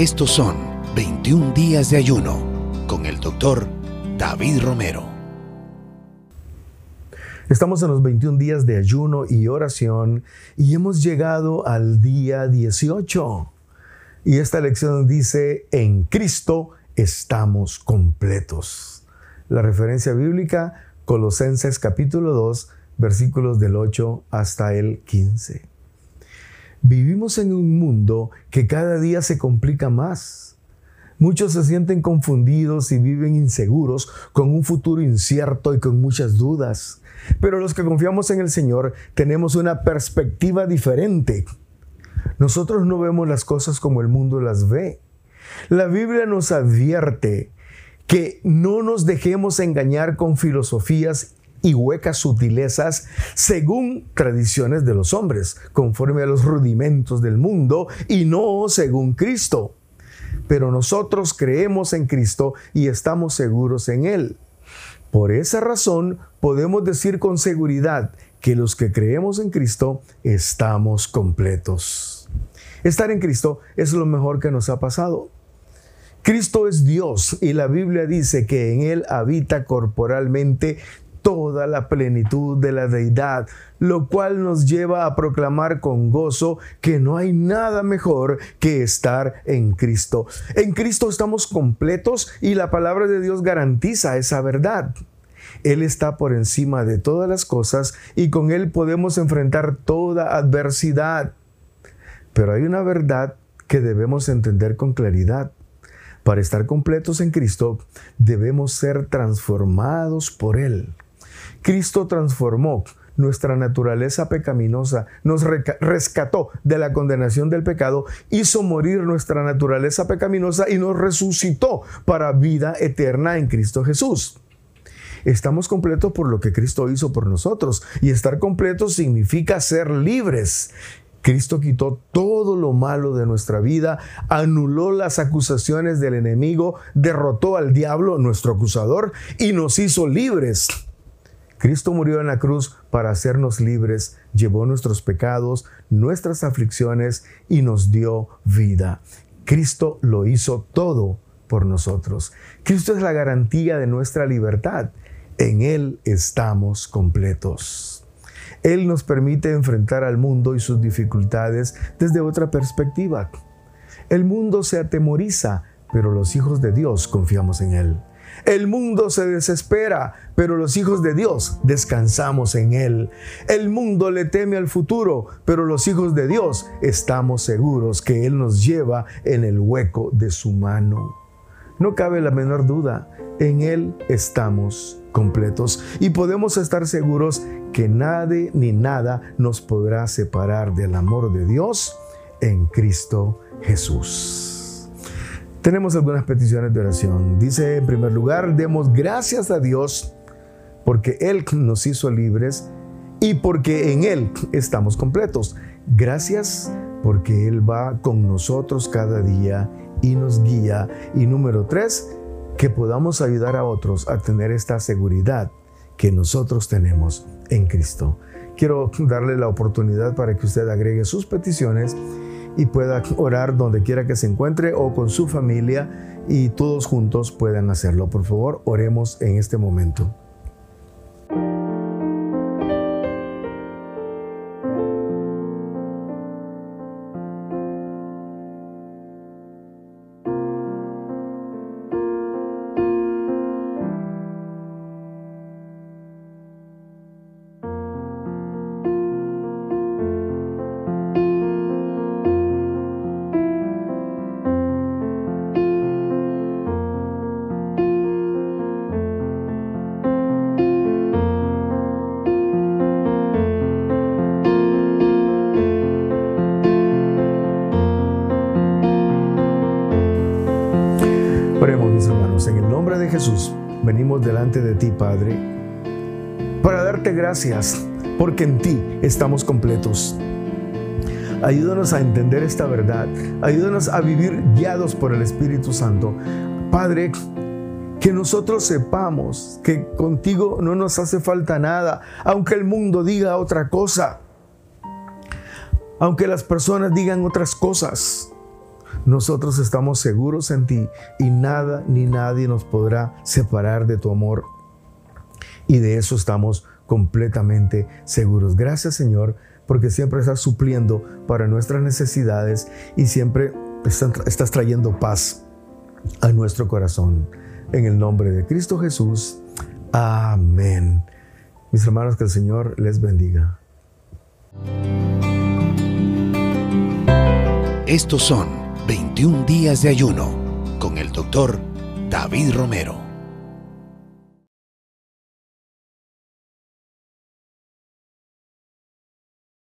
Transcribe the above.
Estos son 21 días de ayuno con el doctor David Romero. Estamos en los 21 días de ayuno y oración y hemos llegado al día 18. Y esta lección dice, en Cristo estamos completos. La referencia bíblica, Colosenses capítulo 2, versículos del 8 hasta el 15. Vivimos en un mundo que cada día se complica más. Muchos se sienten confundidos y viven inseguros, con un futuro incierto y con muchas dudas. Pero los que confiamos en el Señor tenemos una perspectiva diferente. Nosotros no vemos las cosas como el mundo las ve. La Biblia nos advierte que no nos dejemos engañar con filosofías y huecas sutilezas según tradiciones de los hombres, conforme a los rudimentos del mundo y no según Cristo. Pero nosotros creemos en Cristo y estamos seguros en Él. Por esa razón podemos decir con seguridad que los que creemos en Cristo estamos completos. Estar en Cristo es lo mejor que nos ha pasado. Cristo es Dios y la Biblia dice que en Él habita corporalmente toda la plenitud de la deidad, lo cual nos lleva a proclamar con gozo que no hay nada mejor que estar en Cristo. En Cristo estamos completos y la palabra de Dios garantiza esa verdad. Él está por encima de todas las cosas y con Él podemos enfrentar toda adversidad. Pero hay una verdad que debemos entender con claridad. Para estar completos en Cristo debemos ser transformados por Él. Cristo transformó nuestra naturaleza pecaminosa, nos rescató de la condenación del pecado, hizo morir nuestra naturaleza pecaminosa y nos resucitó para vida eterna en Cristo Jesús. Estamos completos por lo que Cristo hizo por nosotros y estar completos significa ser libres. Cristo quitó todo lo malo de nuestra vida, anuló las acusaciones del enemigo, derrotó al diablo, nuestro acusador, y nos hizo libres. Cristo murió en la cruz para hacernos libres, llevó nuestros pecados, nuestras aflicciones y nos dio vida. Cristo lo hizo todo por nosotros. Cristo es la garantía de nuestra libertad. En Él estamos completos. Él nos permite enfrentar al mundo y sus dificultades desde otra perspectiva. El mundo se atemoriza, pero los hijos de Dios confiamos en Él. El mundo se desespera, pero los hijos de Dios descansamos en Él. El mundo le teme al futuro, pero los hijos de Dios estamos seguros que Él nos lleva en el hueco de su mano. No cabe la menor duda, en Él estamos completos y podemos estar seguros que nadie ni nada nos podrá separar del amor de Dios en Cristo Jesús. Tenemos algunas peticiones de oración. Dice, en primer lugar, demos gracias a Dios porque Él nos hizo libres y porque en Él estamos completos. Gracias porque Él va con nosotros cada día y nos guía. Y número tres, que podamos ayudar a otros a tener esta seguridad que nosotros tenemos en Cristo. Quiero darle la oportunidad para que usted agregue sus peticiones y pueda orar donde quiera que se encuentre o con su familia y todos juntos puedan hacerlo. Por favor, oremos en este momento. En el nombre de Jesús venimos delante de ti, Padre, para darte gracias porque en ti estamos completos. Ayúdanos a entender esta verdad. Ayúdanos a vivir guiados por el Espíritu Santo. Padre, que nosotros sepamos que contigo no nos hace falta nada, aunque el mundo diga otra cosa, aunque las personas digan otras cosas. Nosotros estamos seguros en ti y nada ni nadie nos podrá separar de tu amor. Y de eso estamos completamente seguros. Gracias Señor, porque siempre estás supliendo para nuestras necesidades y siempre estás trayendo paz a nuestro corazón. En el nombre de Cristo Jesús. Amén. Mis hermanos, que el Señor les bendiga. Estos son 21 días de ayuno con el doctor David Romero.